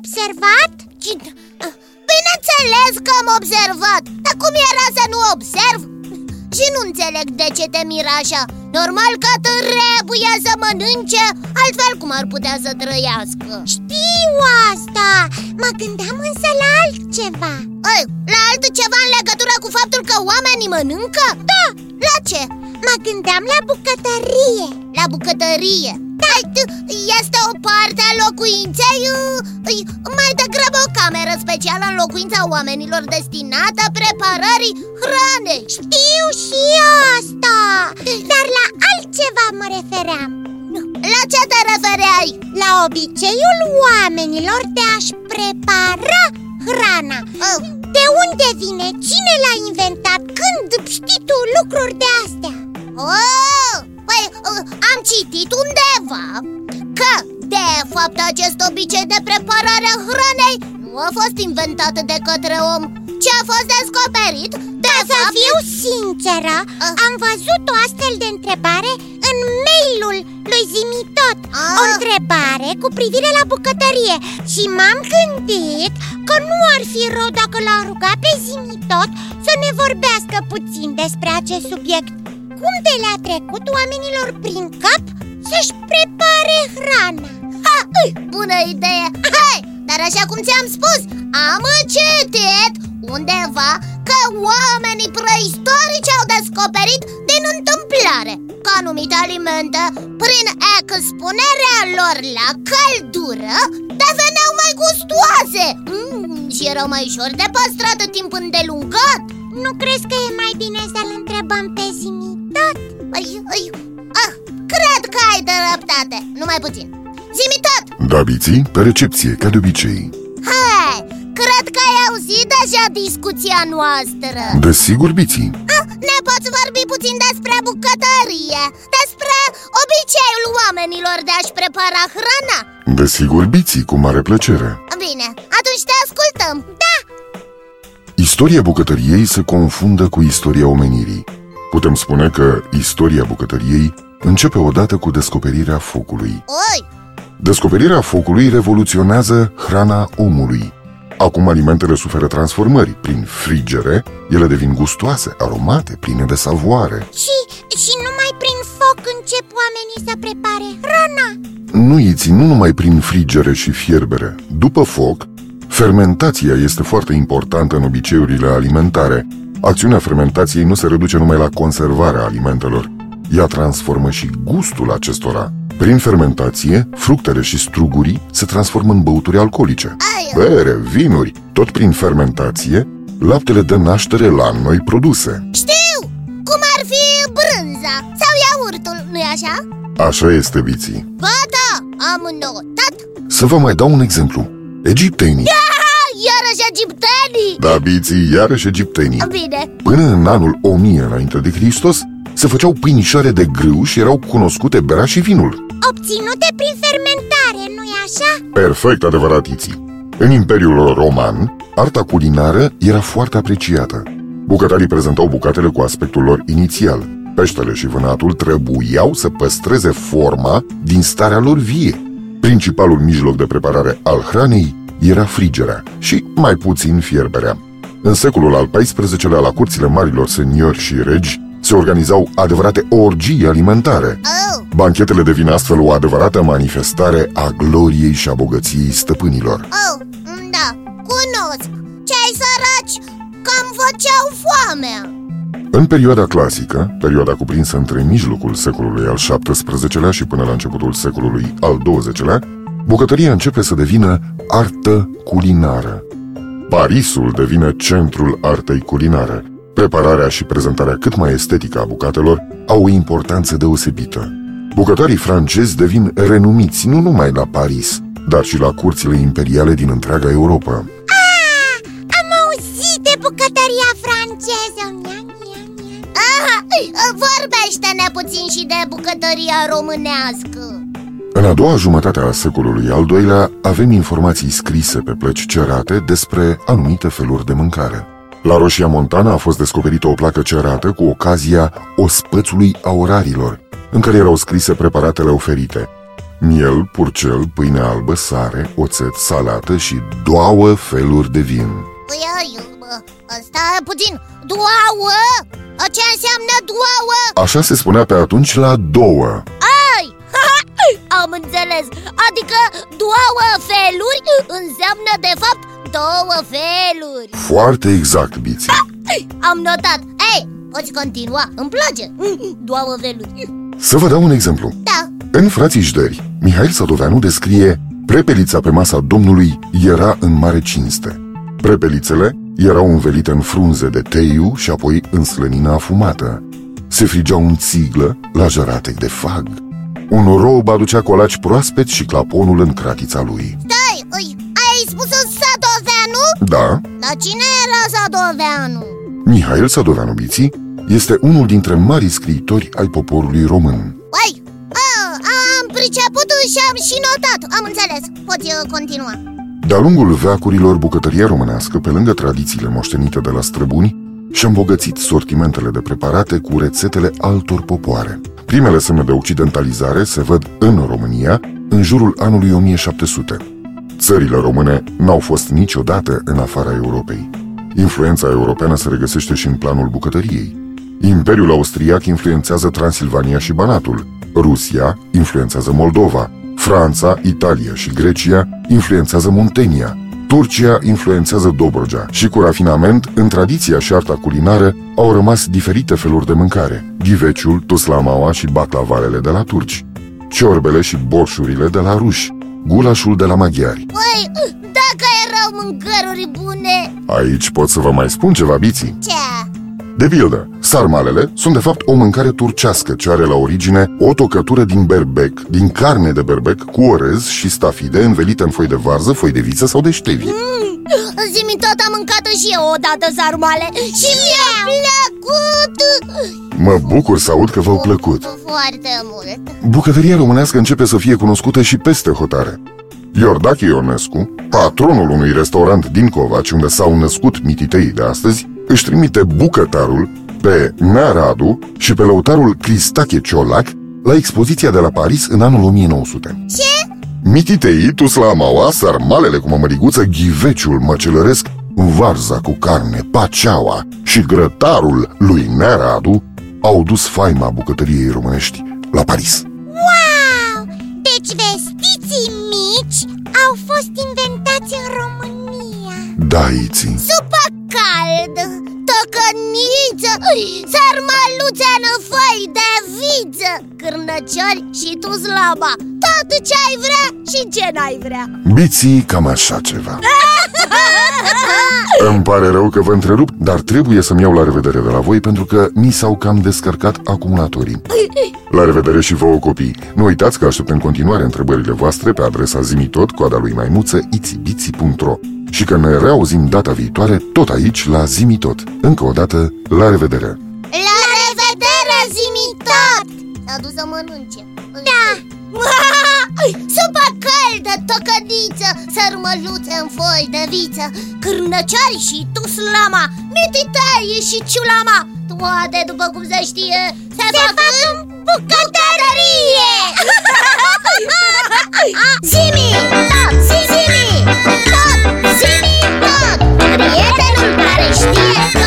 observat? Bineînțeles că am observat Dar cum era să nu observ? Și nu înțeleg de ce te mira așa Normal că trebuie să mănânce Altfel cum ar putea să trăiască Știu asta Mă gândeam însă la altceva Ei, La altceva în legătură cu faptul că oamenii mănâncă? Da La ce? Mă gândeam la bucătărie La bucătărie da. Este o parte a locuinței Mai degrabă o cameră specială în locuința oamenilor Destinată preparării hranei Știu și asta Dar la altceva mă refeream La ce te refereai? La obiceiul oamenilor de a-și prepara hrana oh. De unde vine? Cine l-a inventat? Când știi tu lucruri de astea? Oh, păi am citit undeva că, de fapt, acest obicei de preparare a hranei nu a fost inventat de către om, ci a fost descoperit de Ca fapt... să fiu sinceră, Ah. am văzut o astfel de întrebare în mailul lui Zimitot Ah. O întrebare cu privire la bucătărie Și m-am gândit că nu ar fi rău dacă l-am rugat pe Zimitot să ne vorbească puțin despre acest subiect Cum de le-a trecut oamenilor prin cap să-și prepare hrana? Ha, ui, bună idee! Hai, dar așa cum ți-am spus, am citit undeva că oamenii preistorici au descoperit din întâmplare că anumite alimente, prin expunerea lor la căldură, deveneau mai gustoase mm, și erau mai ușor de păstrat timp îndelungat Nu crezi că e mai bine să-l întrebăm pe Zimitot? Ai, ai, ah, cred că ai dreptate, numai puțin. Zi-mi tot! Da, Biții, pe recepție, ca de obicei. Hai, cred că ai auzit deja discuția noastră. Desigur, Biții. Ah, Ne poți vorbi puțin despre bucătărie Despre obiceiul oamenilor de a-și prepara hrana. Desigur, Biții, cu mare plăcere. Bine, atunci te ascultăm. Da, Istoria bucătăriei se confundă cu istoria omenirii Putem spune că istoria bucătăriei începe odată cu descoperirea focului oi, Descoperirea focului revoluționează hrana omului. Acum alimentele suferă transformări. Prin frigere, ele devin gustoase, aromate, pline de savoare. Și, și numai prin foc încep oamenii să prepare hrana Nu iți nu numai prin frigere și fierbere. După foc, fermentația este foarte importantă în obiceiurile alimentare. Acțiunea fermentației nu se reduce numai la conservarea alimentelor. Ea transformă și gustul acestora. Prin fermentație, fructele și strugurii se transformă în băuturi alcoolice. ai, Bere, vinuri, tot prin fermentație, laptele dă naștere la noi produse. știu Cum ar fi brânza sau iaurtul, nu-i așa? Așa este, biții. Ba da, am notat Să vă mai dau un exemplu. Egiptenii. Ah, iarăși egiptenii Da, biții, iarăși egiptenii. Bine, Până în anul 1000 înainte de Hristos, se făceau pâinișoare de grâu și erau cunoscute bera și vinul. Obținute prin fermentare, nu-i așa? Perfect adevărat, Iții. În Imperiul Roman, arta culinară era foarte apreciată. Bucătarii prezentau bucatele cu aspectul lor inițial. Peștele și vânatul trebuiau să păstreze forma din starea lor vie. Principalul mijloc de preparare al hranei era frigerea și mai puțin fierberea. În secolul al XIV-lea, la curțile marilor seniori și regi, se organizau adevărate orgii alimentare. oh, Banchetele devin astfel o adevărată manifestare a gloriei și a bogăției stăpânilor. oh, da, cunosc Cei săraci cam făceau foamea În perioada clasică, perioada cuprinsă între mijlocul secolului al XVII-lea și până la începutul secolului al XX-lea, bucătăria începe să devină artă culinară. Parisul devine centrul artei culinare. Prepararea și prezentarea cât mai estetică a bucatelor au o importanță deosebită. Bucătarii francezi devin renumiți nu numai la Paris, dar și la curțile imperiale din întreaga Europa. Ah, am auzit de bucătăria franceză Mia, mia, mia. Aha, vorbește-ne puțin și de bucătăria românească În a doua jumătate a secolului al doilea avem informații scrise pe plăci cerate despre anumite feluri de mâncare. La Roșia Montana a fost descoperită o placă cerată cu ocazia ospățului aurarilor, în care erau scrise preparatele oferite. Miel, purcel, pâine albă, sare, oțet, salată și două feluri de vin Păi, stai puțin, două? Ce înseamnă două? Așa se spunea pe atunci la două Ai, am înțeles. Adică două feluri înseamnă de fapt două feluri. Foarte exact, Biții Am notat. Ei, poți continua, îmi place. Două feluri. Să vă dau un exemplu. Da. În Frații Jderi, Mihail Sadoveanu descrie Prepelița pe masa Domnului era în mare cinste. Prepelițele erau învelite în frunze de teiu și apoi în slănină afumată. Se frigeau în țiglă la jăratec de fag Un rob aducea colaci proaspeți și claponul în cratița lui. Stai, îi, ai spus Sadoveanu? Da, Dar cine era Sadoveanu? Mihail Sadoveanu Biții este unul dintre marii scriitori ai poporului român. Ai, a, am priceput și am și notat. Am înțeles, poți uh, continua. De-a lungul veacurilor, bucătăria românească, pe lângă tradițiile moștenite de la străbuni, și-a îmbogățit sortimentele de preparate cu rețetele altor popoare. Primele semne de occidentalizare se văd în România în jurul anului 1700. Țările române n-au fost niciodată în afara Europei. Influența europeană se regăsește și în planul bucătăriei. Imperiul austriac influențează Transilvania și Banatul. Rusia influențează Moldova. Franța, Italia și Grecia influențează Muntenia. Turcia influențează Dobrogea și cu rafinament, în tradiția și arta culinară au rămas diferite feluri de mâncare, ghiveciul, tuslamaua și baclavarele de la turci, ciorbele și borșurile de la ruși, gulașul de la maghiari. Păi, dacă erau mâncăruri bune Aici pot să vă mai spun ceva biții. Ce? De pildă, sarmalele sunt de fapt o mâncare turcească ce are la origine o tocătură din berbec, din carne de berbec cu orez și stafide învelite în foi de varză, foi de viță sau de ștevie. Zimi tot am mâncat și eu odată sarmale Și mi-a plăcut Mă bucur să aud că v-au plăcut. Foarte mult Bucătăria românească începe să fie cunoscută și peste hotare. Iordache Ionescu, patronul unui restaurant din Covaci, unde s-au născut mititeii de astăzi, își trimite bucătarul pe Nea Radu și pe lăutarul Cristache Ciolac la expoziția de la Paris în anul 1900. Ce? Mititeii, tuslamaua, sarmalele cu mămăriguță, ghiveciul măcelăresc, varza cu carne, paceaua și grătarul lui Nea Radu au dus faima bucătăriei românești la Paris. Wow! Deci vestiții mici au fost inventați în România Da, Iții. Supă cald Tocăniță Sarmaluțe în foi de viță Cârnăciori și tuzlama Tot ce ai vrea și ce n-ai vrea. Biții cam așa ceva. Îmi pare rău că vă întrerup, dar trebuie să-mi iau la revedere de la voi pentru că mi s-au cam descărcat acumulatorii La revedere și vouă copii. Nu uitați că aștept în continuare întrebările voastre pe adresa zimitot, coada lui maimuță, itibiții.ro și că ne reauzim data viitoare tot aici la Zimitot. Încă o dată, la revedere! La revedere, zimitot S-a dus să mănânce. Da, Supă caldă, tocăniță Sărmăluțe în foi de viță Cârnăciori și tuslama Mititei și ciulama. Toate, după cum se știe, se, se fac, fac în bucătărie Zimi, tot, zimi, tot, zimi, tot. Prietenul care știe